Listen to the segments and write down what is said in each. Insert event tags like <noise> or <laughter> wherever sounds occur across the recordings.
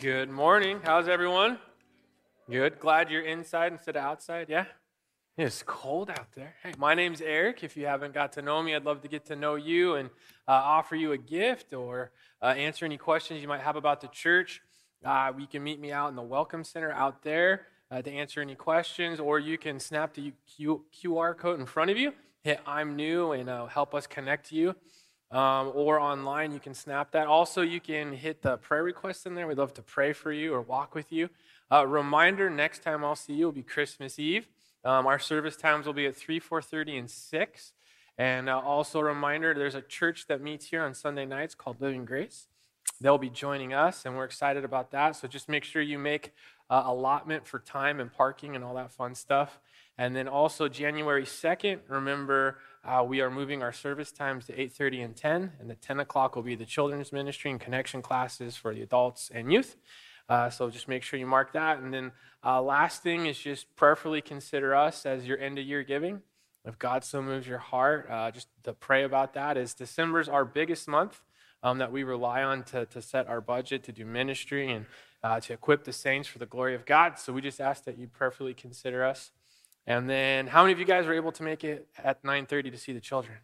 Good morning. How's everyone? Good. Glad you're inside instead of outside. Yeah? It's cold out there. Hey, my name's Eric. If you haven't got to know me, I'd love to get to know you and uh, offer you a gift or uh, answer any questions you might have about the church. Uh, you can meet me out in the Welcome Center out there uh, to answer any questions, or you can snap the Q- QR code in front of you, hit I'm new, and uh, help us connect you um, or online. You can snap that. Also, you can hit the prayer request in there. We'd love to pray for you or walk with you. Uh, reminder: next time I'll see you will be Christmas Eve. Um, our service times will be at three, four thirty, and six. And uh, also, a reminder: there's a church that meets here on Sunday nights called Living Grace. They'll be joining us, and we're excited about that. So just make sure you make uh, allotment for time and parking and all that fun stuff. And then also January 2nd, remember uh, we are moving our service times to 8.30 and 10, and the 10 o'clock will be the children's ministry and connection classes for the adults and youth. Uh, so just make sure you mark that. And then uh, last thing is just prayerfully consider us as your end of year giving. If God so moves your heart, uh, just to pray about that. Is December's our biggest month um, that we rely on to, to set our budget to do ministry and uh, to equip the saints for the glory of God. So we just ask that you prayerfully consider us. And then, how many of you guys were able to make it at 9:30 to see the children?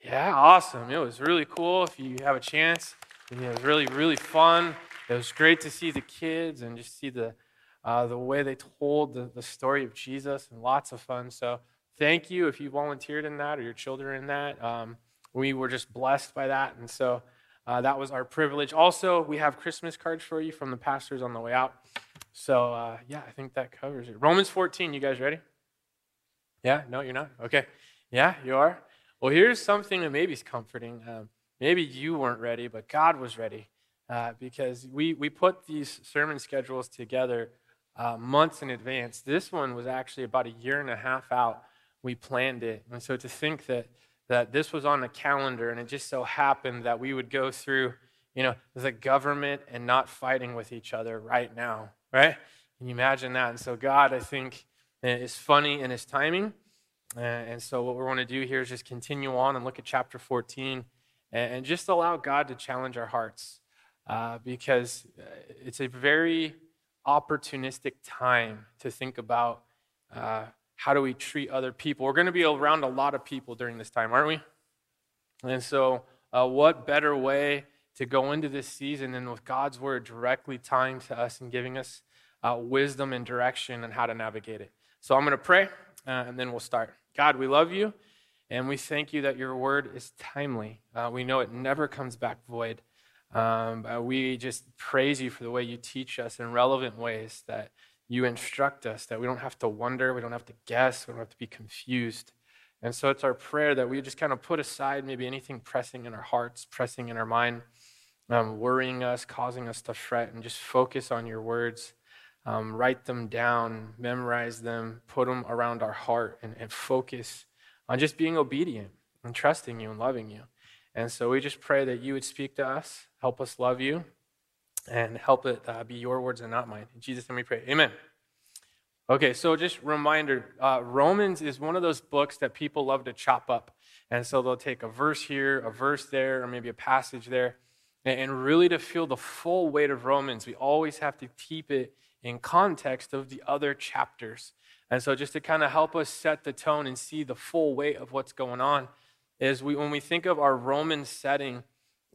Yeah, awesome. It was really cool. If you have a chance, it was really, really fun. It was great to see the kids and just see the uh, the way they told the, the story of Jesus and lots of fun. So, thank you if you volunteered in that or your children in that. Um, we were just blessed by that, and so uh, that was our privilege. Also, we have Christmas cards for you from the pastors on the way out. So, uh, yeah, I think that covers it. Romans 14, you guys ready? Yeah? No, you're not? Okay. Yeah, you are? Well, here's something that maybe is comforting. Um, maybe you weren't ready, but God was ready uh, because we, we put these sermon schedules together uh, months in advance. This one was actually about a year and a half out. We planned it. And so to think that, that this was on the calendar and it just so happened that we would go through, you know, the government and not fighting with each other right now, right? Can you imagine that? And so God, I think, is funny in his timing. Uh, and so, what we want to do here is just continue on and look at chapter 14 and, just allow God to challenge our hearts uh, because uh, it's a very opportunistic time to think about uh, how do we treat other people. We're going to be around a lot of people during this time, aren't we? And so, uh, what better way to go into this season than with God's word directly tying to us and giving us uh, wisdom and direction on how to navigate it? So I'm going to pray uh, and then we'll start. God, we love you and we thank you that your word is timely. Uh, we know it never comes back void. Um, we just praise you for the way you teach us in relevant ways, that you instruct us, that we don't have to wonder, we don't have to guess, we don't have to be confused. And so it's our prayer that we just kind of put aside maybe anything pressing in our hearts, pressing in our mind, um, worrying us, causing us to fret, and just focus on your words um, write them down, memorize them, put them around our heart, and, and focus on just being obedient and trusting you and loving you. And so we just pray that you would speak to us, help us love you, and help it uh, be your words and not mine. In Jesus' name we pray. Amen. Okay, so just reminder uh, Romans is one of those books that people love to chop up. And so they'll take a verse here, a verse there, or maybe a passage there. And really to feel the full weight of Romans, we always have to keep it in context of the other chapters. And so, just to kind of help us set the tone and see the full weight of what's going on, is we, when we think of our Roman setting,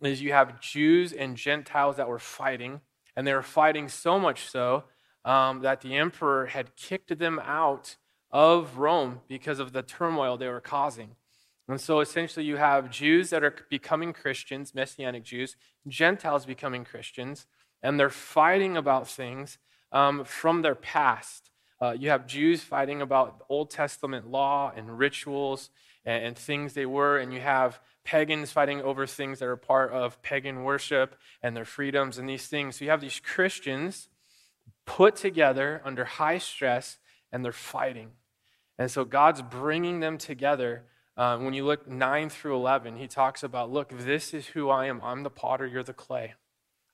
is you have Jews and Gentiles that were fighting, and they were fighting so much so um, that the emperor had kicked them out of Rome because of the turmoil they were causing. And so essentially, you have Jews that are becoming Christians, Messianic Jews, Gentiles becoming Christians, and they're fighting about things um, from their past. Uh, you have Jews fighting about Old Testament law and rituals and, and, things they were, and you have pagans fighting over things that are part of pagan worship and their freedoms and these things. So you have these Christians put together under high stress, and they're fighting. And so God's bringing them together. Uh, when you look 9 through 11, he talks about, look, this is who I am. I'm the potter, you're the clay.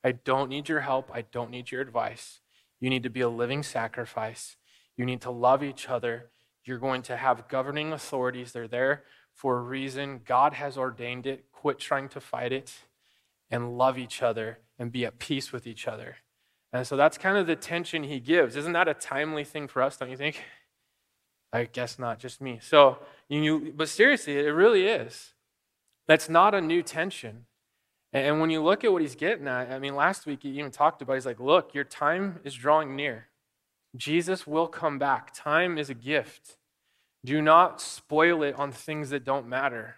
I don't need your help, I don't need your advice. You need to be a living sacrifice. You need to love each other. You're going to have governing authorities. They're there for a reason. God has ordained it. Quit trying to fight it and love each other and be at peace with each other. And so that's kind of the tension he gives. Isn't that a timely thing for us, don't you think? I guess not, just me. So, you, but seriously, it really is. That's not a new tension. And when you look at what he's getting at, I mean, last week he even talked about, he's like, look, your time is drawing near. Jesus will come back. Time is a gift. Do not spoil it on things that don't matter.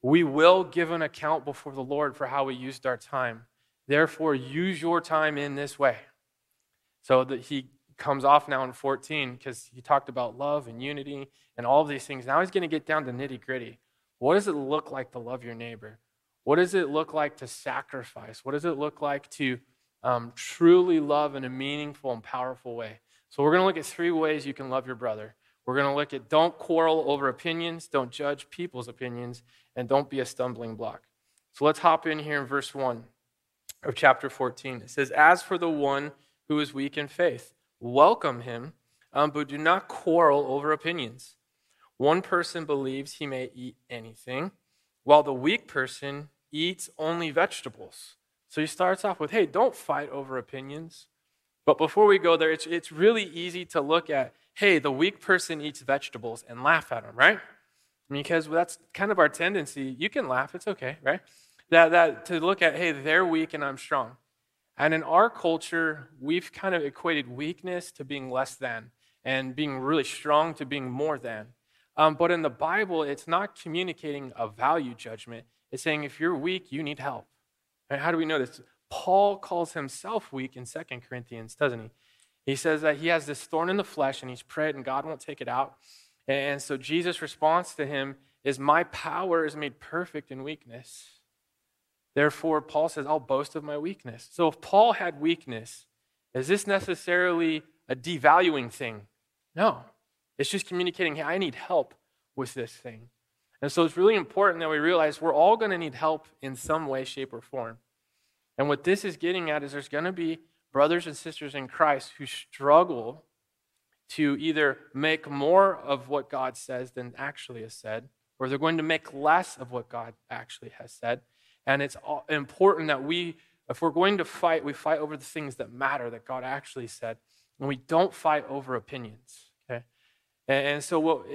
We will give an account before the Lord for how we used our time. Therefore, use your time in this way. So that he comes off now in 14 because he talked about love and unity and all of these things. Now he's going to get down to nitty gritty. What does it look like to love your neighbor? What does it look like to sacrifice? What does it look like to um, truly love in a meaningful and powerful way? So, we're going to look at three ways you can love your brother. We're going to look at don't quarrel over opinions, don't judge people's opinions, and don't be a stumbling block. So, let's hop in here in verse 1 of chapter 14. It says, As for the one who is weak in faith, welcome him, um, but do not quarrel over opinions. One person believes he may eat anything, while the weak person eats only vegetables. So he starts off with, hey, don't fight over opinions. But before we go there, it's, it's really easy to look at, hey, the weak person eats vegetables and laugh at them, right? Because that's kind of our tendency. You can laugh, it's okay, right? That, that to look at, hey, they're weak and I'm strong. And in our culture, we've kind of equated weakness to being less than and being really strong to being more than. Um, but in the Bible, it's not communicating a value judgment. It's saying if you're weak, you need help. And how do we know this? Paul calls himself weak in 2 Corinthians, doesn't he? He says that he has this thorn in the flesh and he's prayed and God won't take it out. And so Jesus' response to him is, My power is made perfect in weakness. Therefore, Paul says, I'll boast of my weakness. So if Paul had weakness, is this necessarily a devaluing thing? No. It's just communicating, hey, I need help with this thing. And so it's really important that we realize we're all going to need help in some way, shape, or form. And what this is getting at is there's going to be brothers and sisters in Christ who struggle to either make more of what God says than actually is said, or they're going to make less of what God actually has said. And it's important that we, if we're going to fight, we fight over the things that matter that God actually said, and we don't fight over opinions. Okay? And, so what,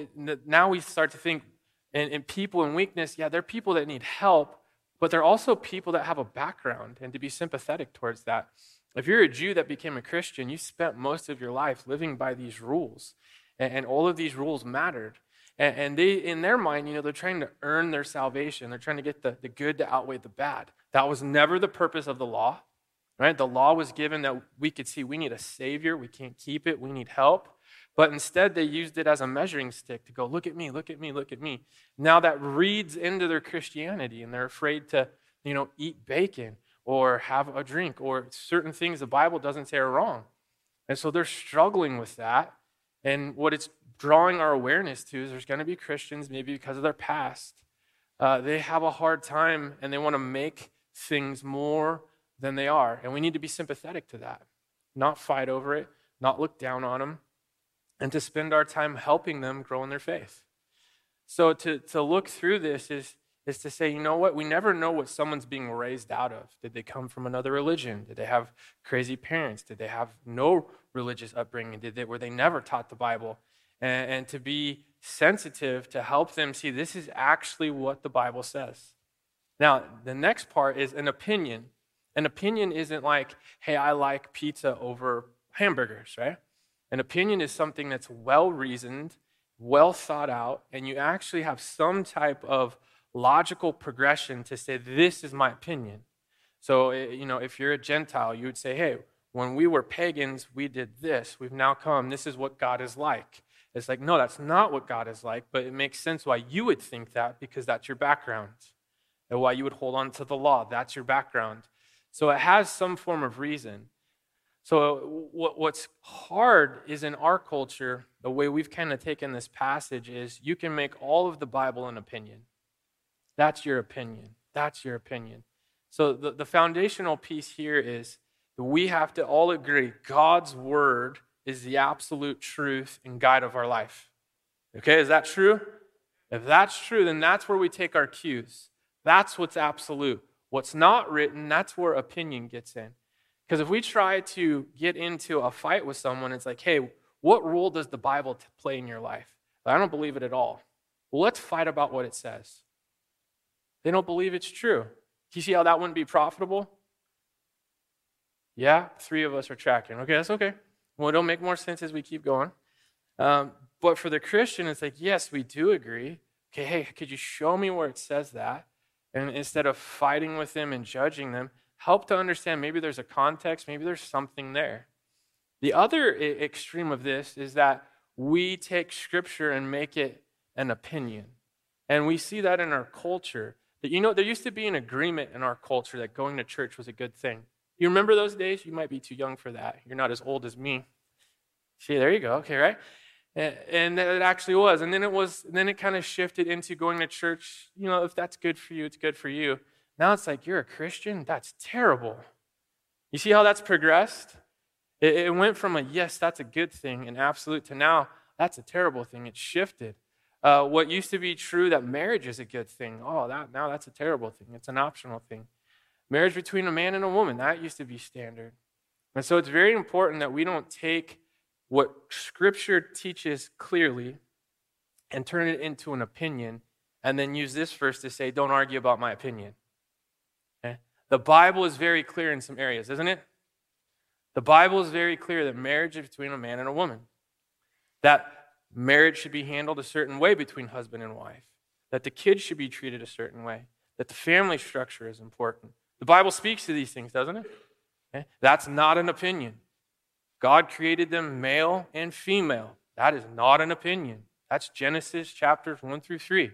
now we start to think, and, and people in weakness, yeah, they're people that need help, but they're also people that have a background and to be sympathetic towards that. If you're a Jew that became a Christian, you spent most of your life living by these rules, and, and all of these rules mattered. And, and, they, in their mind, you know, they're trying to earn their salvation. They're trying to get the, the good to outweigh the bad. That was never the purpose of the law, right? The law was given that we could see we need a savior, we can't keep it, we need help. But instead, they used it as a measuring stick to go, look at me, look at me, look at me. Now that reads into their Christianity, and they're afraid to, you know, eat bacon or have a drink or certain things the Bible doesn't say are wrong. And so they're struggling with that. And what it's drawing our awareness to is there's going to be Christians, maybe because of their past, uh, they have a hard time and they want to make things more than they are. And we need to be sympathetic to that, not fight over it, not look down on them, and to spend our time helping them grow in their faith. So to, to look through this is, is to say, you know what? We never know what someone's being raised out of. Did they come from another religion? Did they have crazy parents? Did they have no religious upbringing? Did they, were they never taught the Bible? And, and to be sensitive to help them see this is actually what the Bible says. Now, the next part is an opinion. An opinion isn't like, hey, I like pizza over hamburgers, right? An opinion is something that's well reasoned, well thought out, and you actually have some type of logical progression to say, this is my opinion. So, eh, you know, if you're a Gentile, you would say, hey, when we were pagans, we did this. We've now come. This is what God is like. It's like, no, that's not what God is like, but it makes sense why you would think that because that's your background. And why you would hold on to the law. That's your background. So it has some form of reason. So, uh, what's hard is in our culture, the way we've kind of taken this passage is you can make all of the Bible an opinion. That's your opinion. That's your opinion. So, the, the foundational piece here is that we have to all agree God's word is the absolute truth and guide of our life. Okay, is that true? If that's true, then that's where we take our cues. That's what's absolute. What's not written, that's where opinion gets in. Because if we try to get into a fight with someone, it's like, hey, what role does the Bible play in your life? I don't believe it at all. Well, let's fight about what it says. They don't believe it's true. Do you see how that wouldn't be profitable? Yeah, three of us are tracking. Okay, that's okay. Well, it'll make more sense as we keep going. Um, but for the Christian, it's like, yes, we do agree. Okay, hey, could you show me where it says that? And instead of fighting with them and judging them, help to understand maybe there's a context, maybe there's something there. The other extreme of this is that we take scripture and make it an opinion. And we see that in our culture. That you know, there used to be an agreement in our culture that going to church was a good thing. You remember those days? You might be too young for that. You're not as old as me. See, there you go. Okay, right? And it actually was. And then it was, then it kind of shifted into going to church. You know, if that's good for you, it's good for you. Now it's like, you're a Christian? That's terrible. You see how that's progressed? It, it went from a yes, that's a good thing, an absolute, to now that's a terrible thing. It shifted. Uh, what used to be true that marriage is a good thing, oh, that, now that's a terrible thing. It's an optional thing. Marriage between a man and a woman, that used to be standard. And so it's very important that we don't take what Scripture teaches clearly and turn it into an opinion and then use this verse to say, don't argue about my opinion. The Bible is very clear in some areas, isn't it? The Bible is very clear that marriage is between a man and a woman, that marriage should be handled a certain way between husband and wife, that the kids should be treated a certain way, that the family structure is important. The Bible speaks to these things, doesn't it? Okay? That's not an opinion. God created them male and female. That is not an opinion. That's Genesis chapters 1 through 3.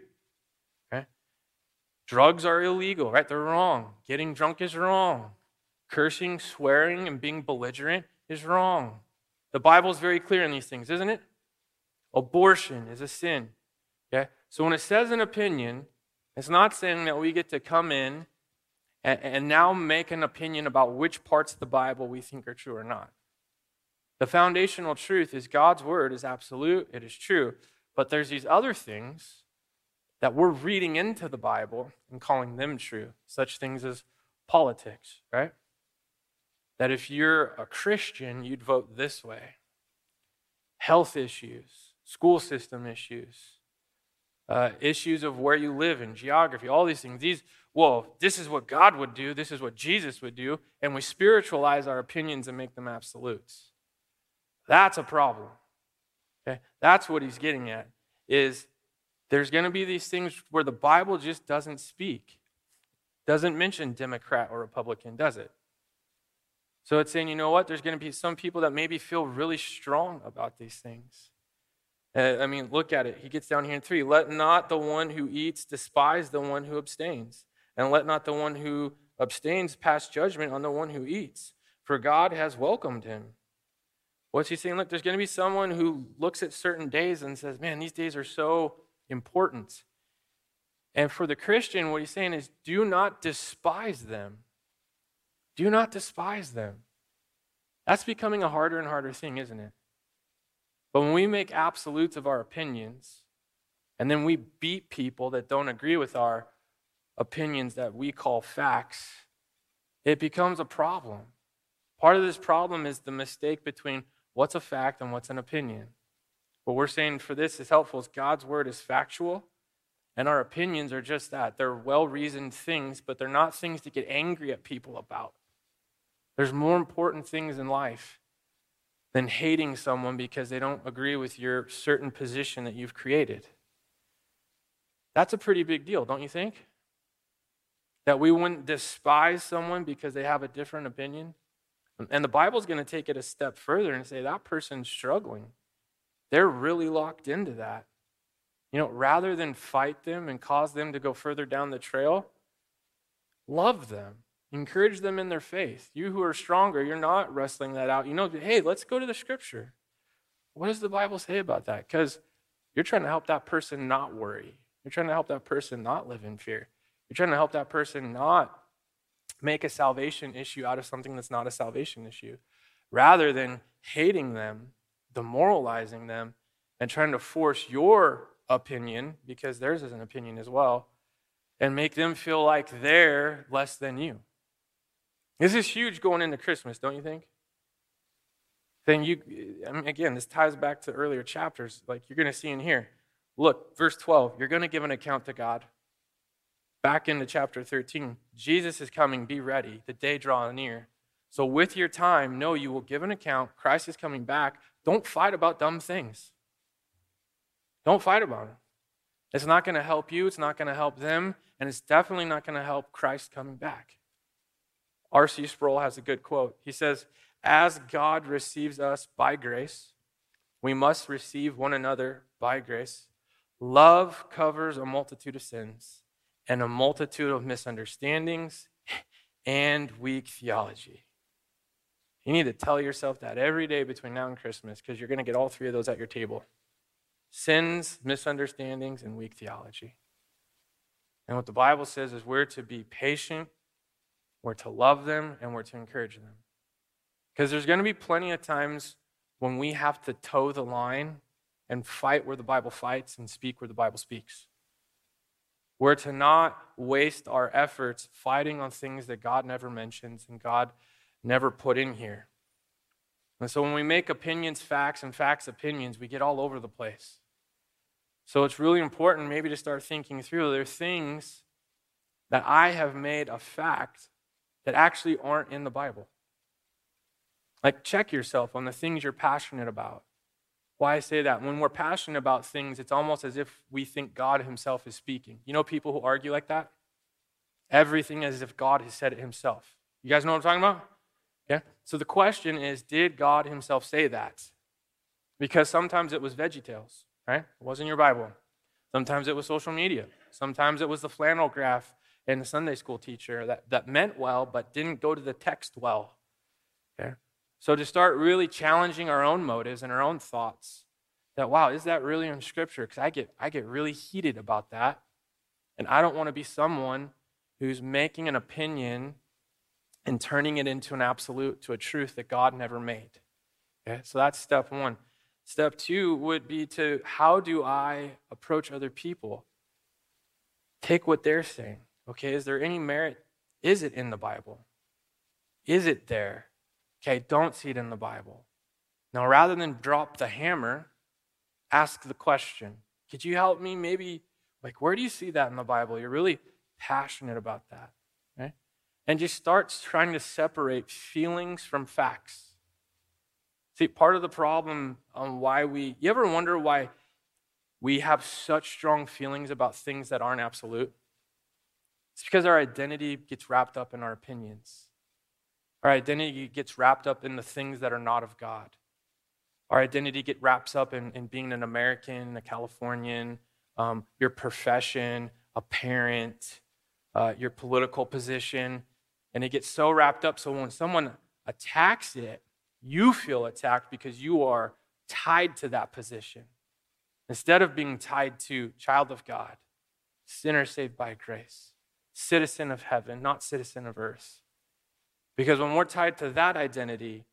Drugs are illegal, right? They're wrong. Getting drunk is wrong. Cursing, swearing, and being belligerent is wrong. The Bible is very clear in these things, isn't it? Abortion is a sin. Okay? So when it says an opinion, it's not saying that we get to come in and, and now make an opinion about which parts of the Bible we think are true or not. The foundational truth is God's word is absolute, it is true. But there's these other things that we're reading into the Bible and calling them true, such things as politics, right? That if you're a Christian, you'd vote this way. Health issues, school system issues, uh, issues of where you live and geography, all these things. These, well, this is what God would do, this is what Jesus would do, and we spiritualize our opinions and make them absolutes. That's a problem. Okay? That's what he's getting at. Is there's going to be these things where the Bible just doesn't speak, doesn't mention Democrat or Republican, does it? So it's saying, you know what? There's going to be some people that maybe feel really strong about these things. Uh, I mean, look at it. He gets down here in three. Let not the one who eats despise the one who abstains, and let not the one who abstains pass judgment on the one who eats, for God has welcomed him. What's he saying? Look, there's going to be someone who looks at certain days and says, man, these days are so important. And for the Christian, what he's saying is do not despise them. Do not despise them. That's becoming a harder and harder thing, isn't it? But when we make absolutes of our opinions, and then we beat people that don't agree with our opinions that we call facts, it becomes a problem. Part of this problem is the mistake between what's a fact and what's an opinion. What we're saying for this is helpful is God's word is factual, and our opinions are just that. They're well reasoned things, but they're not things to get angry at people about. There's more important things in life than hating someone because they don't agree with your certain position that you've created. That's a pretty big deal, don't you think? That we wouldn't despise someone because they have a different opinion. And the Bible's going to take it a step further and say that person's struggling. They're really locked into that. You know, rather than fight them and cause them to go further down the trail, love them. Encourage them in their faith. You who are stronger, you're not wrestling that out. You know, hey, let's go to the scripture. What does the Bible say about that? Because you're trying to help that person not worry. You're trying to help that person not live in fear. You're trying to help that person not make a salvation issue out of something that's not a salvation issue. Rather than hating them, demoralizing them and trying to force your opinion, because theirs is an opinion as well, and make them feel like they're less than you. This is huge going into Christmas, don't you think? Then you, I mean, again, this ties back to earlier chapters. Like you're going to see in here. Look, verse 12, you're going to give an account to God. Back into chapter 13, Jesus is coming, be ready, the day drawing near. So, with your time, know you will give an account. Christ is coming back. Don't fight about dumb things. Don't fight about it. It's not going to help you, it's not going to help them, and it's definitely not going to help Christ coming back. R.C. Sproul has a good quote. He says, As God receives us by grace, we must receive one another by grace. Love covers a multitude of sins and a multitude of misunderstandings and weak theology. You need to tell yourself that every day between now and Christmas because you're going to get all three of those at your table sins, misunderstandings, and weak theology. And what the Bible says is we're to be patient, we're to love them, and we're to encourage them. Because there's going to be plenty of times when we have to toe the line and fight where the Bible fights and speak where the Bible speaks. We're to not waste our efforts fighting on things that God never mentions and God never put in here. And so when we make opinions facts and facts opinions, we get all over the place. So it's really important maybe to start thinking through there are things that I have made a fact that actually aren't in the Bible. Like, check yourself on the things you're passionate about. Why I say that? When we're passionate about things, it's almost as if we think God Himself is speaking. You know people who argue like that? Everything as if God has said it Himself. You guys know what I'm talking about? So the question is did God Himself say that? Because sometimes it was Veggie Tales, right? It wasn't your Bible. Sometimes it was social media. Sometimes it was the flannel graph and the Sunday school teacher that, that meant well but didn't go to the text well. Okay? So to start really challenging our own motives and our own thoughts, that wow, is that really in Scripture? Because I get I get really heated about that, and I don't want to be someone who's making an opinion and turning it into an absolute, to a truth that God never made. Okay, so that's step one. Step two would be to how do I approach other people? Take what they're saying. Okay, is there any merit? Is it in the Bible? Is it there? Okay, don't see it in the Bible. Now, rather than drop the hammer, ask the question Could you help me? Maybe, like, where do you see that in the Bible? You're really passionate about that? And just starts trying to separate feelings from facts. See, part of the problem on why we, you ever wonder why we have such strong feelings about things that aren't absolute? It's because our identity gets wrapped up in our opinions. Our identity gets wrapped up in the things that are not of God. Our identity gets wrapped up in, in being an American, a Californian, um, your profession, a parent, uh, your political position. And it gets so wrapped up so when someone attacks it, you feel attacked because you are tied to that position. Instead of being tied to child of God, sinner saved by grace, citizen of heaven, not citizen of earth. Because when we're tied to that identity,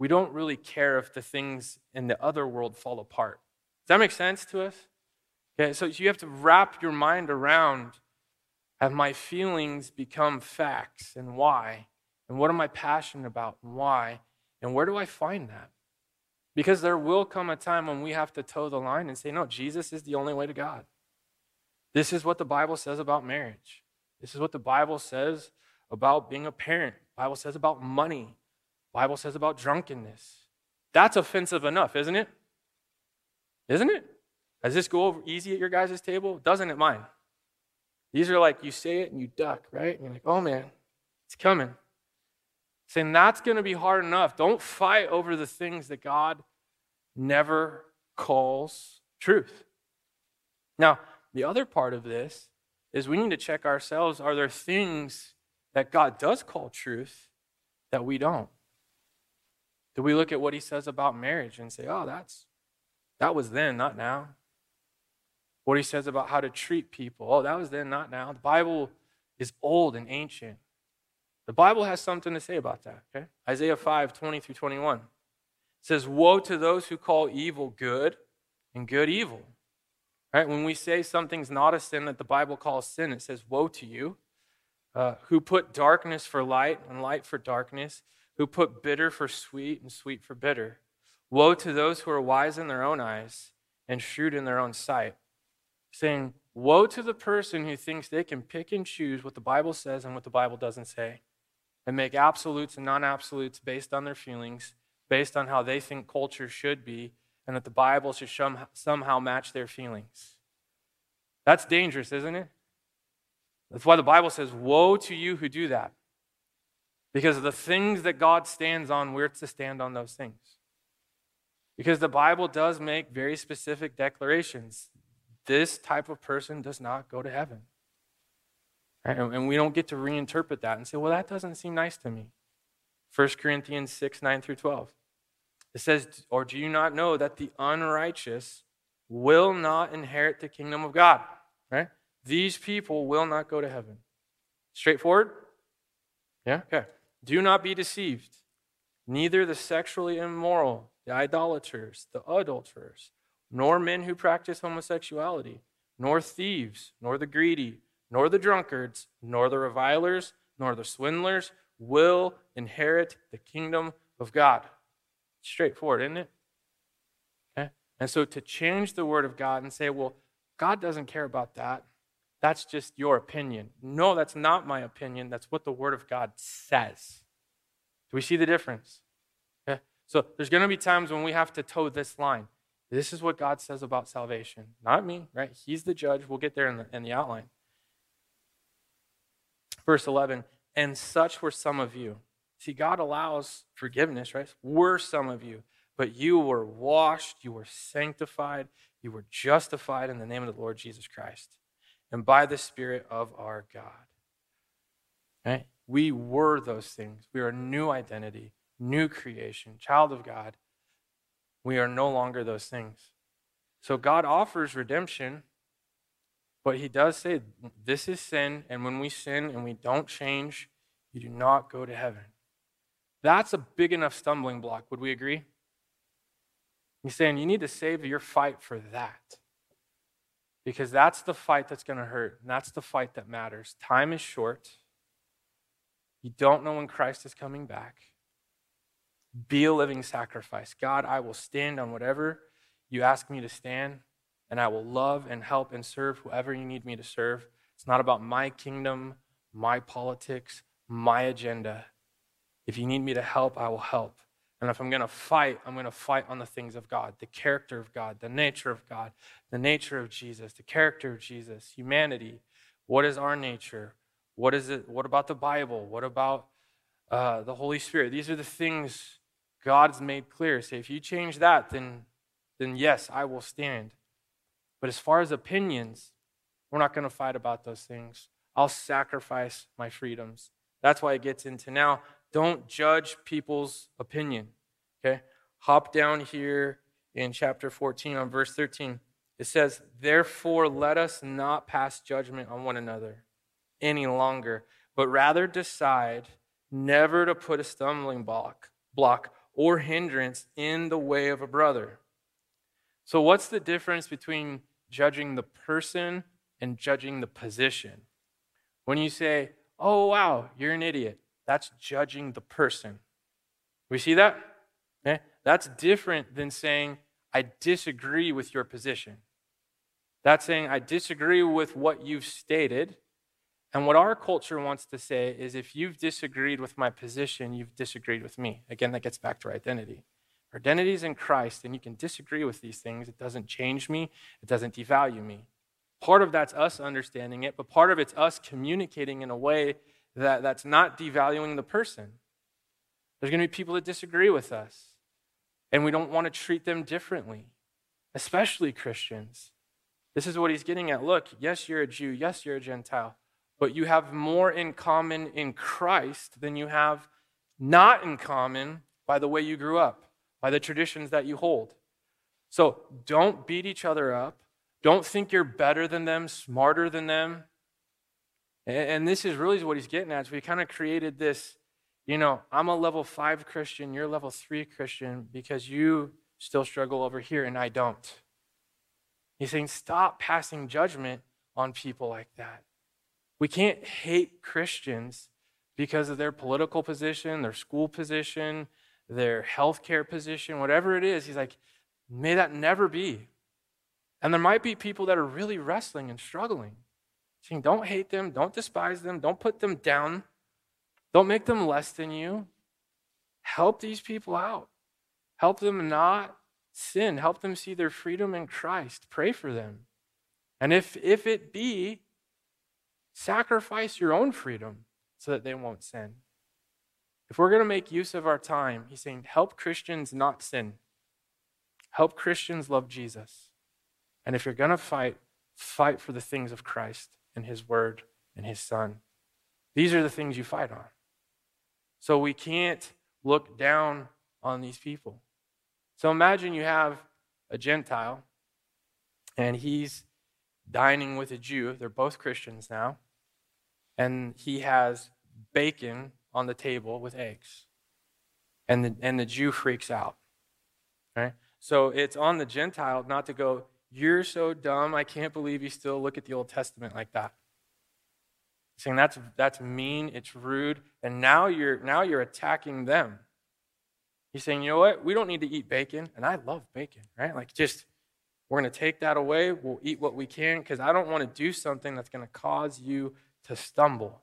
we don't really care if the things in the other world fall apart. Does that make sense to us? Okay, so you have to wrap your mind around have my feelings become facts and why? And what am I passionate about and why? And where do I find that? Because there will come a time when we have to toe the line and say, no, Jesus is the only way to God. This is what the Bible says about marriage. This is what the Bible says about being a parent. Bible says about money. Bible says about drunkenness. That's offensive enough, isn't it? Isn't it? Does this go over easy at your guys' table? Doesn't it mine? These are like you say it and you duck, right? And you're like, oh man, it's coming. Saying that's going to be hard enough. Don't fight over the things that God never calls truth. Now, the other part of this is we need to check ourselves. Are there things that God does call truth that we don't? Do we look at what he says about marriage and say, oh, that's that was then, not now? What he says about how to treat people, oh, that was then, not now. The Bible is old and ancient. The Bible has something to say about that, okay? Isaiah 5, 20 through 21. Says, Woe to those who call evil good and good evil. Right? When we say something's not a sin that the Bible calls sin, it says, Woe to you. uh, who put darkness for light and light for darkness, who put bitter for sweet and sweet for bitter. Woe to those who are wise in their own eyes and shrewd in their own sight, saying, Woe to the person who thinks they can pick and choose what the Bible says and what the Bible doesn't say, and make absolutes and non absolutes based on their feelings, based on how they think culture should be, and that the Bible should somehow match their feelings. That's dangerous, isn't it? That's why the Bible says, Woe to you who do that. Because the things that God stands on, we're to stand on those things. Because the Bible does make very specific declarations. This type of person does not go to heaven. And we don't get to reinterpret that and say, well, that doesn't seem nice to me. 1 Corinthians 6, 9 through 12. It says, Or do you not know that the unrighteous will not inherit the kingdom of God? Right? These people will not go to heaven. Straightforward? Yeah? Okay. Do not be deceived. Neither the sexually immoral, the idolaters, the adulterers, nor men who practice homosexuality, nor thieves, nor the greedy, nor the drunkards, nor the revilers, nor the swindlers will inherit the kingdom of God. Straightforward, isn't it? Okay? And so to change the word of God and say, well, God doesn't care about that. That's just your opinion. No, that's not my opinion. That's what the word of God says. Do we see the difference? Okay? So there's going to be times when we have to toe this line. This is what God says about salvation. Not me, right? He's the judge. We'll get there in the, in the outline. Verse 11, and such were some of you. See, God allows forgiveness, right? Were some of you, but you were washed, you were sanctified, you were justified in the name of the Lord Jesus Christ and by the Spirit of our God. Right? We were those things. We are a new identity, new creation, child of God. We are no longer those things. So God offers redemption, but He does say this is sin, and when we sin and we don't change, you do not go to heaven. That's a big enough stumbling block. Would we agree? He's saying you need to save your fight for that. Because that's the fight that's going to hurt. And that's the fight that matters. Time is short. You don't know when Christ is coming back. Be a living sacrifice. God, I will stand on whatever you ask me to stand, and I will love and help and serve whoever you need me to serve. It's not about my kingdom, my politics, my agenda. If you need me to help, I will help. And if I'm going to fight, I'm going to fight on the things of God, the character of God, the nature of God, the nature of Jesus, the character of Jesus, humanity. What is our nature? What is it? What about the Bible? What about uh, the Holy Spirit? These are the things God's made clear. Say, if you change that, then, then yes, I will stand. But as far as opinions, we're not going to fight about those things. I'll sacrifice my freedoms. That's why it gets into now don't judge people's opinion. Okay? Hop down here in chapter 14 on verse 13. It says, Therefore, let us not pass judgment on one another any longer, but rather decide never to put a stumbling block, block or hindrance in the way of a brother. So, what's the difference between judging the person and judging the position? When you say, Oh, wow, you're an idiot, that's judging the person. We see that? Okay? That's different than saying, I disagree with your position. That's saying, I disagree with what you've stated. And what our culture wants to say is, if you've disagreed with my position, you've disagreed with me. Again, that gets back to our identity. Our identity is in Christ, and you can disagree with these things. It doesn't change me, it doesn't devalue me. Part of that's us understanding it, but part of it's us communicating in a way that, that's not devaluing the person. There's going to be people that disagree with us, and we don't want to treat them differently, especially Christians. This is what he's getting at. Look, yes, you're a Jew, yes, you're a Gentile, but you have more in common in Christ than you have not in common by the way you grew up, by the traditions that you hold. So don't beat each other up. Don't think you're better than them, smarter than them. And this is really what he's getting at. So we kind of created this, you know, I'm a level five Christian, you're a level three Christian because you still struggle over here and I don't. He's saying, stop passing judgment on people like that. We can't hate Christians because of their political position, their school position, their healthcare position, whatever it is. He's like, may that never be. And there might be people that are really wrestling and struggling. Saying, don't hate them, don't despise them, don't put them down, don't make them less than you. Help these people out. Help them not sin. Help them see their freedom in Christ. Pray for them. And if, if it be, sacrifice your own freedom so that they won't sin. If we're going to make use of our time, he's saying, help Christians not sin. Help Christians love Jesus. And if you're going to fight, fight for the things of Christ and his word and his son. These are the things you fight on. So we can't look down on these people. So imagine you have a Gentile and he's dining with a Jew. They're both Christians now. And he has bacon on the table with eggs. And the, and the Jew freaks out. Right? So it's on the Gentile not to go, you're so dumb. I can't believe you still look at the Old Testament like that. Saying that's, that's mean, it's rude, and now you're, now you're attacking them. He's saying, you know what? We don't need to eat bacon, and I love bacon, right? Like, just, we're going to take that away. We'll eat what we can because I don't want to do something that's going to cause you to stumble.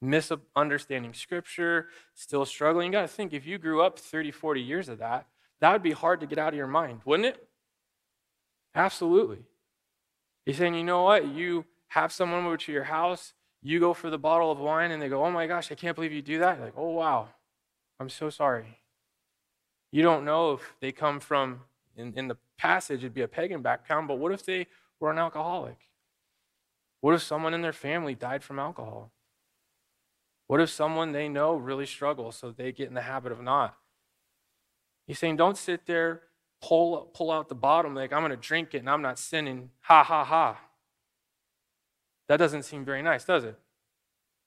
Misunderstanding scripture, still struggling. You got to think if you grew up 30, 40 years of that, that would be hard to get out of your mind, wouldn't it? Absolutely. He's saying, you know what? You have someone over to your house, you go for the bottle of wine, and they go, oh my gosh, I can't believe you do that. You're like, oh wow, I'm so sorry. You don't know if they come from, in, in the passage, it'd be a pagan background, but what if they were an alcoholic? What if someone in their family died from alcohol? What if someone they know really struggles, so they get in the habit of not? He's saying, don't sit there pull, pull out the bottom, like, I'm going to drink it and I'm not sinning. Ha, ha, ha. That doesn't seem very nice, does it?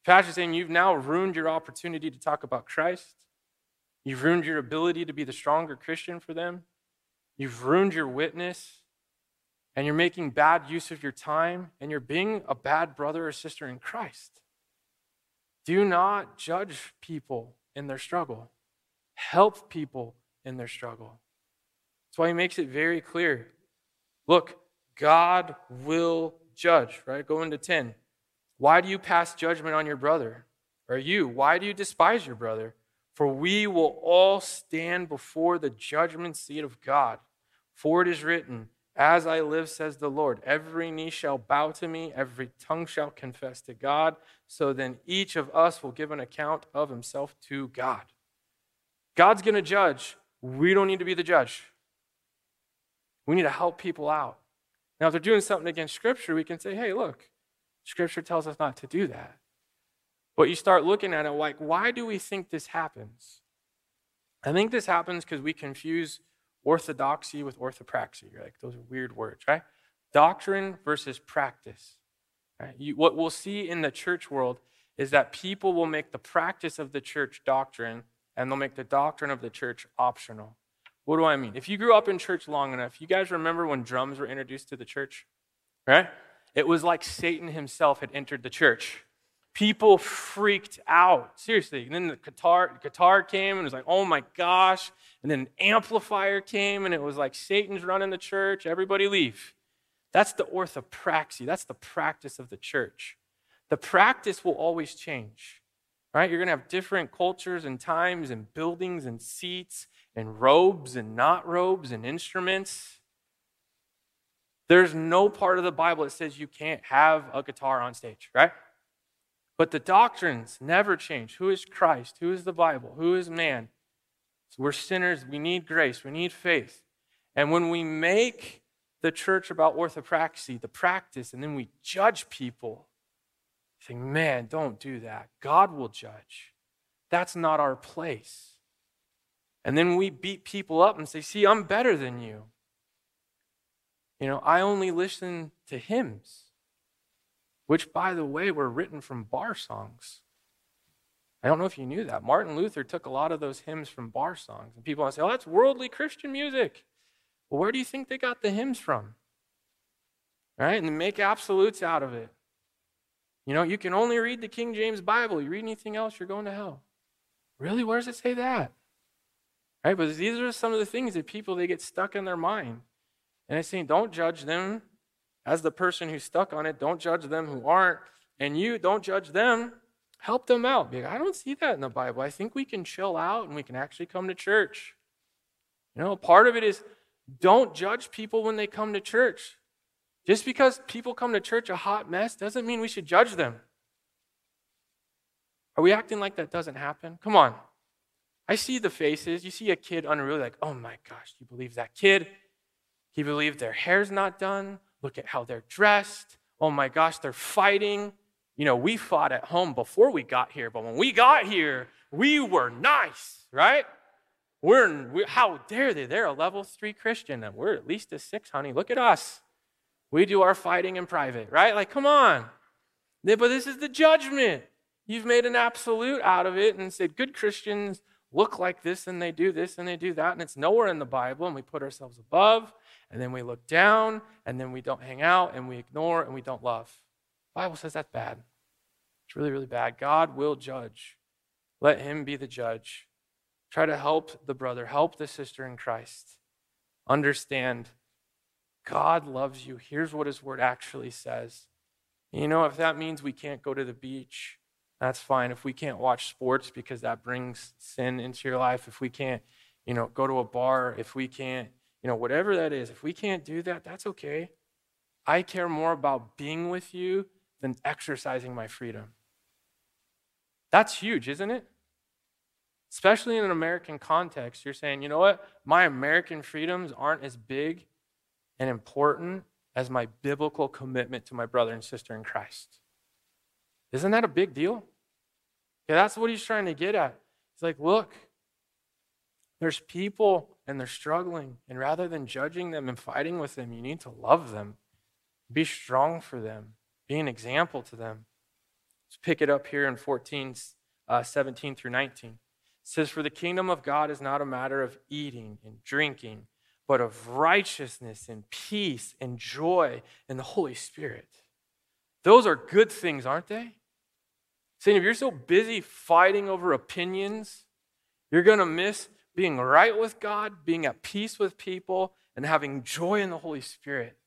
Pastor's saying you've now ruined your opportunity to talk about Christ. You've ruined your ability to be the stronger Christian for them. You've ruined your witness. And you're making bad use of your time. And you're being a bad brother or sister in Christ. Do not judge people in their struggle, help people in their struggle. That's why he makes it very clear. Look, God will judge, right? Go into 10. Why do you pass judgment on your brother? Or you, why do you despise your brother? For we will all stand before the judgment seat of God. For it is written, As I live, says the Lord, every knee shall bow to me, every tongue shall confess to God. So then each of us will give an account of himself to God. God's going to judge. We don't need to be the judge. We need to help people out. Now, if they're doing something against Scripture, we can say, hey, look, Scripture tells us not to do that. But you start looking at it like, why do we think this happens? I think this happens because we confuse orthodoxy with orthopraxy. You're like, those are weird words, right? Doctrine versus practice. Right? You, what we'll see in the church world is that people will make the practice of the church doctrine and they'll make the doctrine of the church optional. What do I mean? If you grew up in church long enough, you guys remember when drums were introduced to the church? Right? It was like Satan himself had entered the church. People freaked out. Seriously. And then the guitar, guitar came and it was like, oh my gosh. And then an amplifier came and it was like Satan's running the church. Everybody leave. That's the orthopraxy. That's the practice of the church. The practice will always change. Right? You're going to have different cultures and times and buildings and seats and robes and not robes and instruments. There's no part of the Bible that says you can't have a guitar on stage, right? But the doctrines never change. Who is Christ? Who is the Bible? Who is man? So we're sinners. We need grace. We need faith. And when we make the church about orthopraxy, the practice, and then we judge people, saying, man, don't do that. God will judge. That's not our place. And then we beat people up and say, see, I'm better than you. You know, I only listen to hymns, which, by the way, were written from bar songs. I don't know if you knew that. Martin Luther took a lot of those hymns from bar songs. And people say, oh, that's worldly Christian music. Well, where do you think they got the hymns from? Right? And make absolutes out of it. You know, you can only read the King James Bible. You read anything else, you're going to hell. Really? Where does it say that? Right? But these are some of the things that people they get stuck in their mind. And it's saying, don't judge them as the person who's stuck on it. Don't judge them who aren't. And you don't judge them. Help them out. Like, I don't see that in the Bible. I think we can chill out and we can actually come to church. You know, part of it is don't judge people when they come to church. Just because people come to church a hot mess doesn't mean we should judge them. Are we acting like that doesn't happen? Come on. I see the faces. You see a kid unruly, like, oh my gosh, you believe that kid? He believes their hair's not done. Look at how they're dressed. Oh my gosh, they're fighting. You know, we fought at home before we got here, but when we got here, we were nice, right? We're, we, how dare they? They're a level three Christian, and we're at least a six, honey. Look at us. We do our fighting in private, right? Like, come on. But this is the judgment. You've made an absolute out of it and said, good Christians look like this and they do this and they do that, and it's nowhere in the Bible, and we put ourselves above, and then we look down, and then we don't hang out, and we ignore, and we don't love. The Bible says that's bad. It's really, really bad. God will judge. Let Him be the judge. Try to help the brother, help the sister in Christ. Understand God loves you. Here's what His word actually says. You know, if that means we can't go to the beach, that's fine. If we can't watch sports because that brings sin into your life, if we can't, you know, go to a bar, if we can't, you know, whatever that is, if we can't do that, that's okay. I care more about being with you than exercising my freedom. That's huge, isn't it? Especially in an American context, you're saying, you know what? My American freedoms aren't as big and important as my biblical commitment to my brother and sister in Christ. Isn't that a big deal? Yeah, that's what he's trying to get at. He's like, look, there's people and they're struggling. And rather than judging them and fighting with them, you need to love them, be strong for them, be an example to them. Let's pick it up here in 14, uh, 17 through 19. It says, For the kingdom of God is not a matter of eating and drinking, but of righteousness and peace and joy in the Holy Spirit. Those are good things, aren't they? Saying if you're so busy fighting over opinions, you're going to miss being right with God, being at peace with people, and having joy in the Holy Spirit.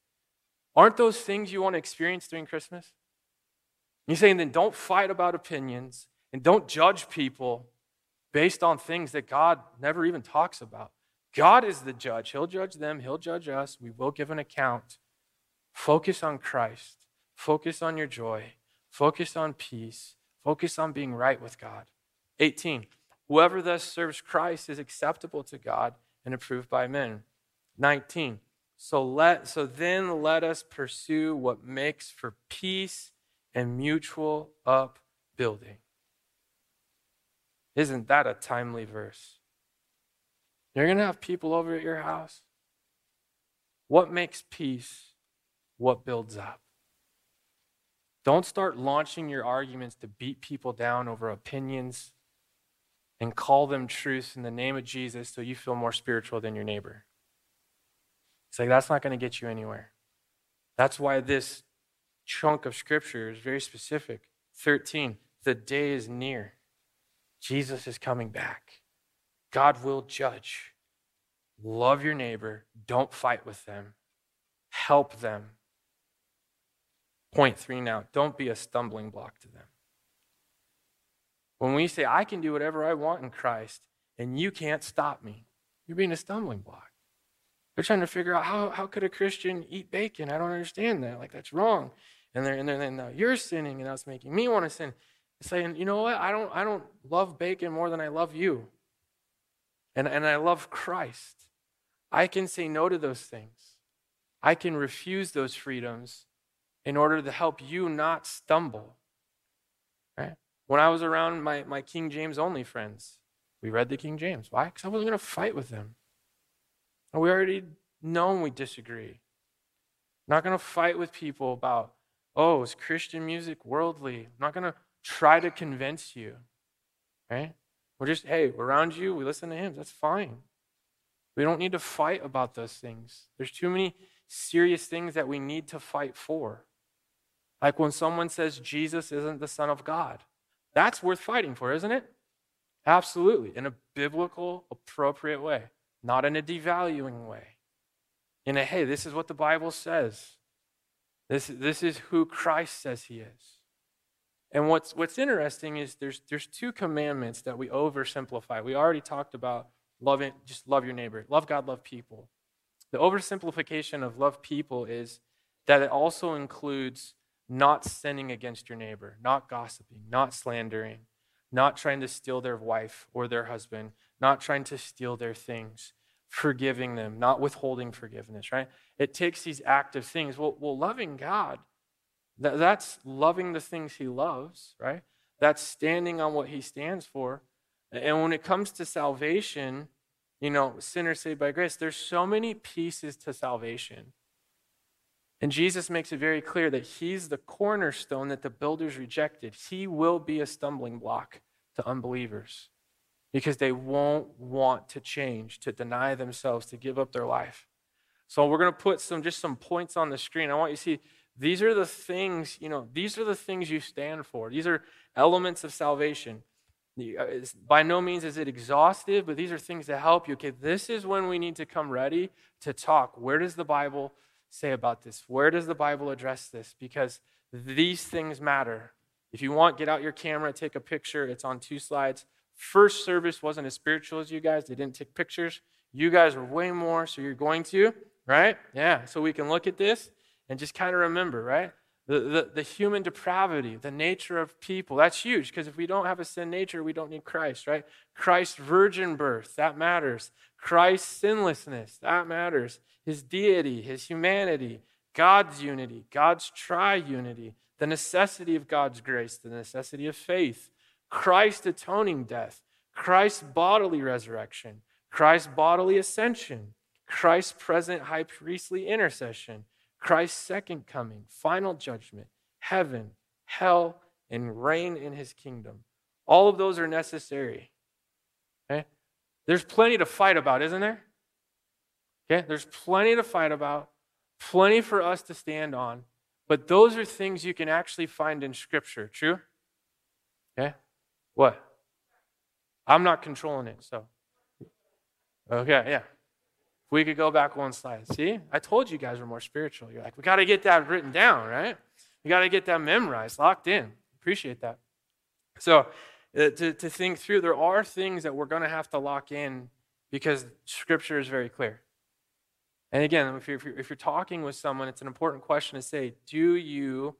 Aren't those things you want to experience during Christmas? You're saying then don't fight about opinions and don't judge people based on things that God never even talks about. God is the judge. He'll judge them, He'll judge us. We will give an account. Focus on Christ. Focus on your joy. Focus on peace. Focus on being right with God. 18. Whoever thus serves Christ is acceptable to God and approved by men. 19. So let so then let us pursue what makes for peace and mutual upbuilding. Isn't that a timely verse? You're going to have people over at your house. What makes peace? What builds up? Don't start launching your arguments to beat people down over opinions and call them truths in the name of Jesus so you feel more spiritual than your neighbor. It's like that's not going to get you anywhere. That's why this chunk of scripture is very specific. 13, the day is near. Jesus is coming back. God will judge. Love your neighbor. Don't fight with them. Help them. Point three now don't be a stumbling block to them. When we say, I can do whatever I want in Christ and you can't stop me, you're being a stumbling block. They're trying to figure out how, how could a Christian eat bacon? I don't understand that. Like, that's wrong. And they're, and then no, you're sinning and that's making me want to sin. Saying, you know what? I don't, I don't love bacon more than I love you. And, and I love Christ. I can say no to those things. I can refuse those freedoms in order to help you not stumble. Right? When I was around my, my King James only friends, we read the King James. Why? Because I wasn't going to fight with them. And we already known we disagree. Not going to fight with people about, oh, is Christian music worldly? I'm not going to try to convince you. Right? We're just, hey, we're around you, we listen to hymns. That's fine. We don't need to fight about those things. There's too many serious things that we need to fight for. Like when someone says Jesus isn't the Son of God. That's worth fighting for, isn't it? Absolutely. In a biblical, appropriate way, not in a devaluing way. In a, hey, this is what the Bible says. This, this is who Christ says he is. And what's, what's interesting is there's, there's two commandments that we oversimplify. We already talked about loving, just love your neighbor, love God, love people. The oversimplification of love people is that it also includes not sinning against your neighbor, not gossiping, not slandering, not trying to steal their wife or their husband, not trying to steal their things, forgiving them, not withholding forgiveness, right? It takes these active things. Well, well loving God, that, that's loving the things he loves, right? That's standing on what he stands for. And when it comes to salvation, you know, sinners saved by grace, there's so many pieces to salvation. And Jesus makes it very clear that he's the cornerstone that the builders rejected. He will be a stumbling block to unbelievers because they won't want to change, to deny themselves, to give up their life. So we're going to put some just some points on the screen. I want you to see these are the things, you know, these are the things you stand for. These are elements of salvation. Uh, by no means is it exhaustive, but these are things that help you. Okay, this is when we need to come ready to talk. Where does the Bible say about this? Where does the Bible address this? Because these things matter. If you want, get out your camera, take a picture. It's on two slides. First service wasn't as spiritual as you guys, they didn't take pictures. You guys are way more, so you're going to, right? Yeah, so we can look at this and just kind of remember, right? The, the, human depravity, the nature of people. That's huge because if we don't have a sin nature, we don't need Christ, right? Christ's virgin birth, that matters. Christ's sinlessness, that matters. His deity, his humanity, God's unity, God's triunity, the necessity of God's grace, the necessity of faith, Christ's atoning death, Christ's bodily resurrection, Christ's bodily ascension, Christ's present high priestly intercession Christ's second coming, final judgment, heaven, hell, and reign in his kingdom. All of those are necessary. Okay? There's plenty to fight about, isn't there? Okay? There's plenty to fight about, plenty for us to stand on, but those are things you can actually find in Scripture. True? Okay? What? I'm not controlling it, so. Okay, yeah we could go back one slide. See, I told you guys were more spiritual. You're like, we got to get that written down, right? We got to get that memorized, locked in. Appreciate that. So, uh, to, to think through, there are things that we're going to have to lock in because Scripture is very clear. And again, if you're, if you're, if you're talking with someone, it's an important question to say Do you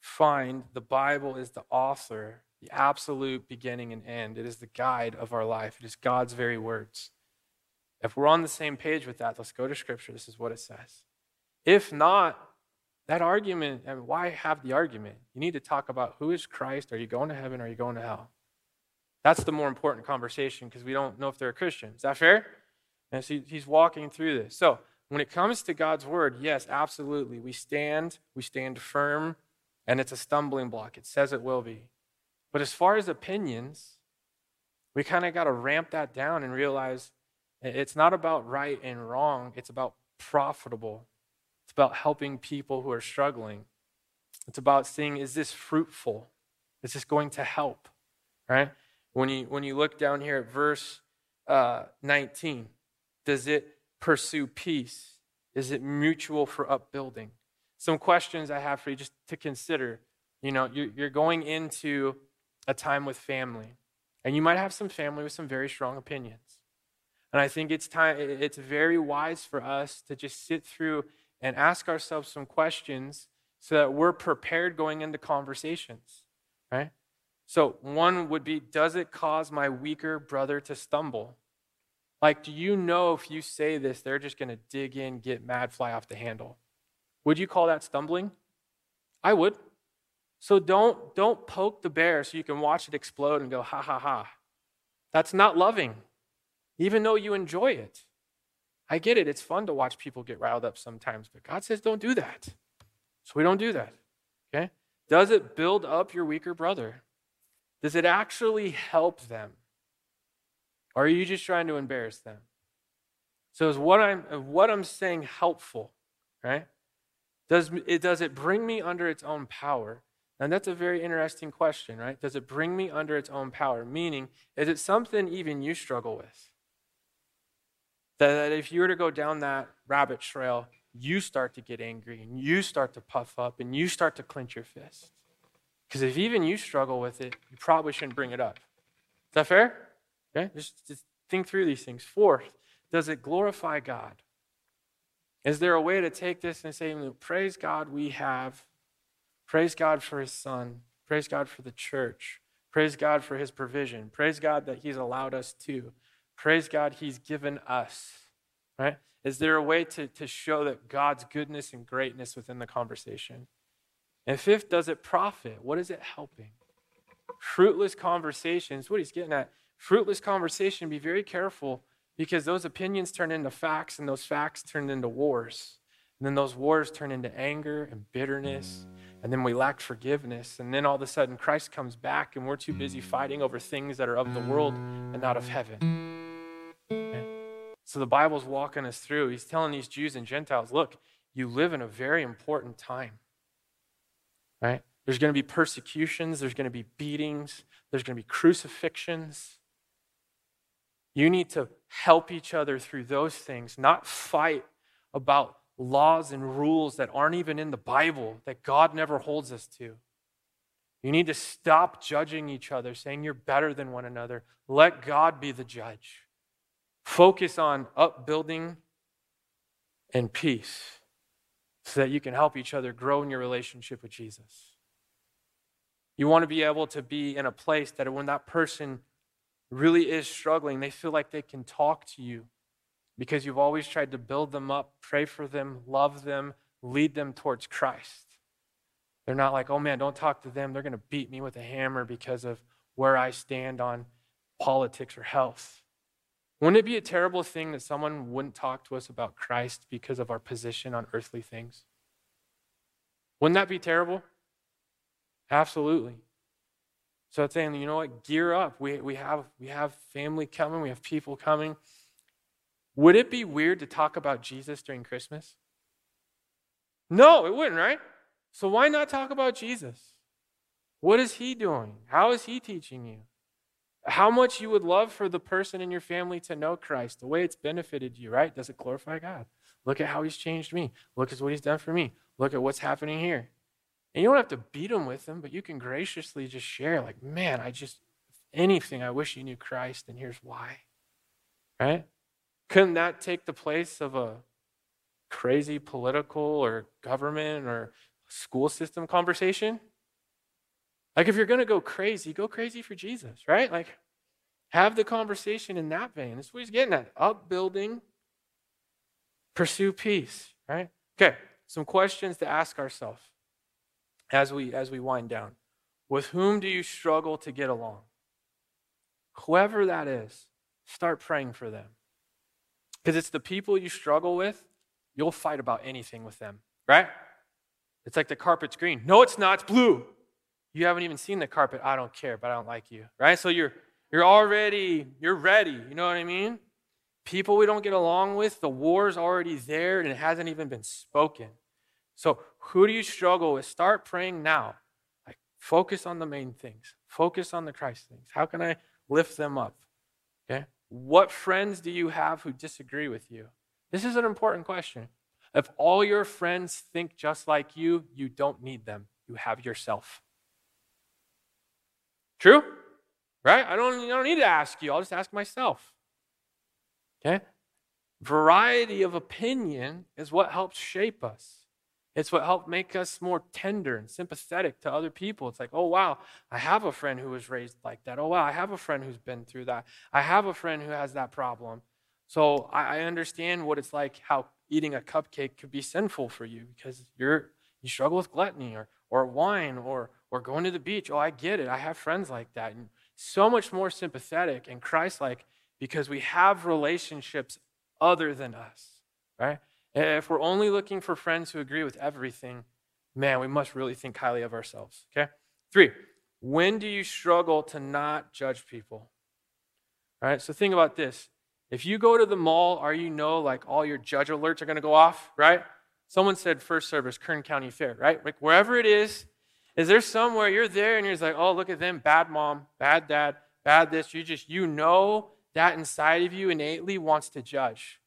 find the Bible is the author, the absolute beginning and end? It is the guide of our life, it is God's very words. If we're on the same page with that, let's go to Scripture. This is what it says. If not, that argument, and why have the argument? You need to talk about who is Christ? Are you going to heaven? Are you going to hell? That's the more important conversation because we don't know if they're a Christian. Is that fair? And so he's walking through this. So when it comes to God's word, yes, absolutely. We stand, we stand firm, and it's a stumbling block. It says it will be. But as far as opinions, we kind of got to ramp that down and realize it's not about right and wrong, it's about profitable. It's about helping people who are struggling. It's about seeing is this fruitful? Is this going to help? Right? When you when you look down here at verse uh, 19, does it pursue peace? Is it mutual for upbuilding? Some questions I have for you just to consider. You know, you're, you're going into a time with family, and you might have some family with some very strong opinions. And I think it's time it's very wise for us to just sit through and ask ourselves some questions so that we're prepared going into conversations, right? So one would be does it cause my weaker brother to stumble? Like do you know if you say this they're just going to dig in, get mad, fly off the handle? Would you call that stumbling? I would. So don't don't poke the bear so you can watch it explode and go ha ha ha. That's not loving even though you enjoy it. I get it. It's fun to watch people get riled up sometimes, but God says don't do that. So we don't do that. Okay? Does it build up your weaker brother? Does it actually help them? Or are you just trying to embarrass them? So is what I'm what I'm saying helpful, right? Does it, does it bring me under its own power? And that's a very interesting question, right? Does it bring me under its own power? Meaning, is it something even you struggle with? That if you were to go down that rabbit trail, you start to get angry and you start to puff up and you start to clench your fist. Because if even you struggle with it, you probably shouldn't bring it up. Is that fair? Okay, just, just think through these things. Fourth, does it glorify God? Is there a way to take this and say, Praise God, we have. Praise God for his son. Praise God for the church. Praise God for his provision. Praise God that he's allowed us to. Praise God he's given us. Right? Is there a way to, to show that God's goodness and greatness within the conversation? And fifth, does it profit? What is it helping? Fruitless conversations, what he's getting at, fruitless conversation, be very careful because those opinions turn into facts and those facts turn into wars. And then those wars turn into anger and bitterness. And then we lack forgiveness. And then all of a sudden Christ comes back and we're too busy fighting over things that are of the world and not of heaven. So the Bible's walking us through. He's telling these Jews and Gentiles look, you live in a very important time. Right? There's going to be persecutions, there's going to be beatings, there's going to be crucifixions. You need to help each other through those things, not fight about laws and rules that aren't even in the Bible, that God never holds us to. You need to stop judging each other, saying you're better than one another. Let God be the judge. Focus on upbuilding and peace so that you can help each other grow in your relationship with Jesus. You want to be able to be in a place that when that person really is struggling, they feel like they can talk to you because you've always tried to build them up, pray for them, love them, lead them towards Christ. They're not like, oh man, don't talk to them. They're going to beat me with a hammer because of where I stand on politics or health. Wouldn't it be a terrible thing that someone wouldn't talk to us about Christ because of our position on earthly things? Wouldn't that be terrible? Absolutely. So it's saying, you know what, gear up. We, we, have, we have family coming, we have people coming. Would it be weird to talk about Jesus during Christmas? No, it wouldn't, right? So why not talk about Jesus? What is he doing? How is he teaching you? How much you would love for the person in your family to know Christ, the way it's benefited you, right? Does it glorify God? Look at how he's changed me. Look at what he's done for me. Look at what's happening here. And you don't have to beat them with them, but you can graciously just share, like, man, I just, anything, I wish you knew Christ, and here's why. Right? Couldn't that take the place of a crazy political or government or school system conversation? Like, if you're going to go crazy, go crazy for Jesus, right? Like, have the conversation in that vein. That's what he's getting at. Upbuilding, pursue peace, right? Okay, some questions to ask ourselves as we as we wind down. With whom do you struggle to get along? Whoever that is, start praying for them. Because it's the people you struggle with, you'll fight about anything with them, right? It's like the carpet's green. No, it's not, it's blue. You haven't even seen the carpet. I don't care, but I don't like you, right? So you're you're already you're ready. You know what I mean? People we don't get along with, the war's already there and it hasn't even been spoken. So, who do you struggle with? Start praying now. Like, focus on the main things, focus on the Christ things. How can I lift them up? Okay? What friends do you have who disagree with you? This is an important question. If all your friends think just like you, you don't need them. You have yourself. True? Right? I don't, I don't need to ask you. I'll just ask myself. Okay? Variety of opinion is what helps shape us. It's what helped make us more tender and sympathetic to other people. It's like, oh, wow, I have a friend who was raised like that. Oh, wow, I have a friend who's been through that. I have a friend who has that problem. So I, understand what it's like how eating a cupcake could be sinful for you because you're you struggle with gluttony or, or wine or, or going to the beach. Oh, I get it. I have friends like that. And so much more sympathetic and Christ like because we have relationships other than us, right? If we're only looking for friends who agree with everything, man, we must really think highly of ourselves. Okay? Three, when do you struggle to not judge people? All right, so think about this. If you go to the mall, are you know like all your judge alerts are going to go off, right? someone said first service, Kern County Fair, right? Like wherever it is, is there somewhere you're there and you're like, oh, look at them, bad mom, bad dad, bad this. You just, you know that inside of you innately wants to judge.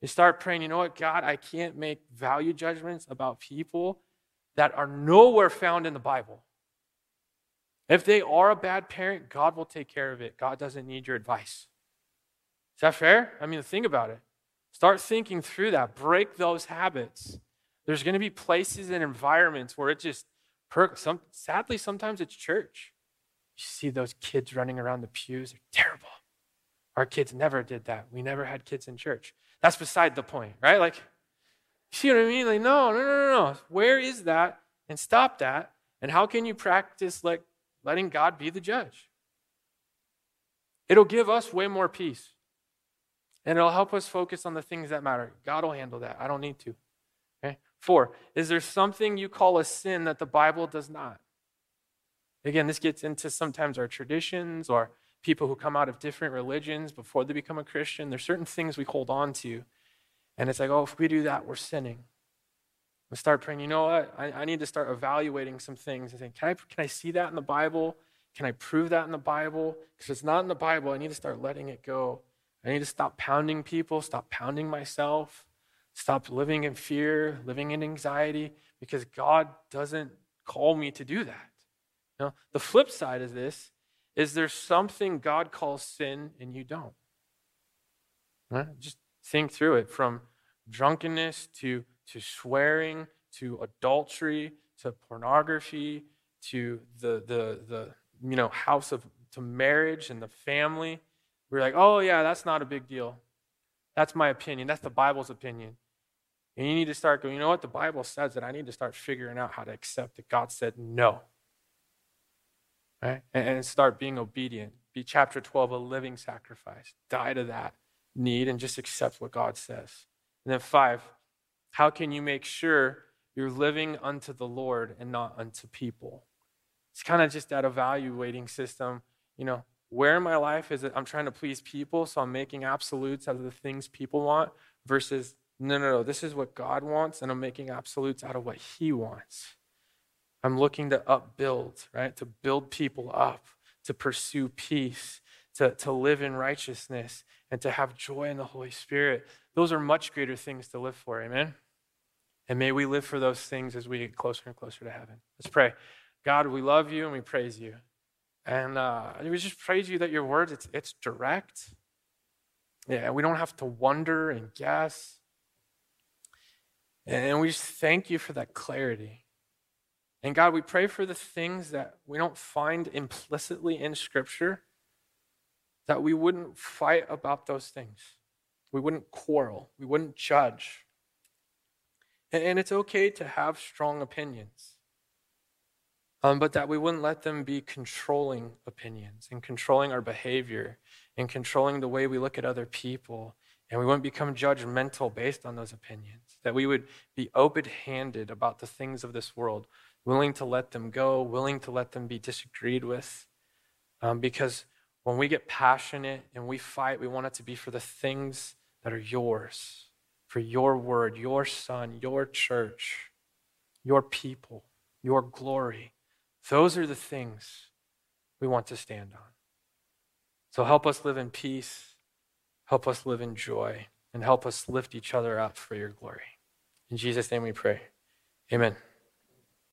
You start praying, you know what, God, I can't make value judgments about people that are nowhere found in the Bible. If they are a bad parent, God will take care of it. God doesn't need your advice. Is that fair? I mean, think about it. Start thinking through that. Break those habits. There's going to be places and environments where it just perks. Some, sadly, sometimes it's church. You see those kids running around the pews. They're terrible. Our kids never did that. We never had kids in church. That's beside the point, right? Like, <laughs> you see what I mean? Like, no, no, no, no, no. Where is that? And stop that. And how can you practice like letting God be the judge? It'll give us way more peace. And it'll help us focus on the things that matter. God will handle that. I don't need to. Four, is there something you call a sin that the Bible does not? Again, this gets into sometimes our traditions or people who come out of different religions before they become a Christian. There's certain things we hold on to. And it's like, oh, if we do that, we're sinning. We start praying, you know what? I, I need to start evaluating some things and saying, can I, can I see that in the Bible? Can I prove that in the Bible? Because it's not in the Bible, I need to start letting it go. I need to stop pounding people, stop pounding myself, stop living in fear, living in anxiety, because God doesn't call me to do that. Know, the flip side of this is there something God calls sin and you don't? Just think through it from drunkenness to, to swearing to adultery to pornography to the, the, the you know, house of to marriage and the family. We're like, oh, yeah, that's not a big deal. That's my opinion. That's the Bible's opinion. And you need to start going, you know what? The Bible says that I need to start figuring out how to accept that God said no right? And, start being obedient. Be chapter 12, a living sacrifice. Die to that need and just accept what God says. And then five, how can you make sure you're living unto the Lord and not unto people? It's kind of just that evaluating system. You know, where in my life is it I'm trying to please people, so I'm making absolutes out of the things people want versus no, no, no, this is what God wants, and I'm making absolutes out of what He wants. I'm looking to upbuild, right? To build people up, to pursue peace, to, to live in righteousness, and to have joy in the Holy Spirit. Those are much greater things to live for. Amen? And may we live for those things as we get closer and closer to heaven. Let's pray. God, we love you and we praise you. And uh, we just praise you that your word, it's, it's direct. Yeah, we don't have to wonder and guess. And we just thank you for that clarity. And God, we pray for the things that we don't find implicitly in Scripture, that we wouldn't fight about those things. We wouldn't quarrel. We wouldn't judge. And, it's okay to have strong opinions, um, but that we wouldn't let them be controlling opinions and controlling our behavior and controlling the way we look at other people. And we wouldn't become judgmental based on those opinions. That we would be open handed about the things of this world willing to let them go, willing to let them be disagreed with. Um, because when we get passionate and we fight, we want it to be for the things that are yours, for your word, your son, your church, your people, your glory. Those are the things we want to stand on. So help us live in peace, help us live in joy, and help us lift each other up for your glory. In Jesus' name we pray. Amen.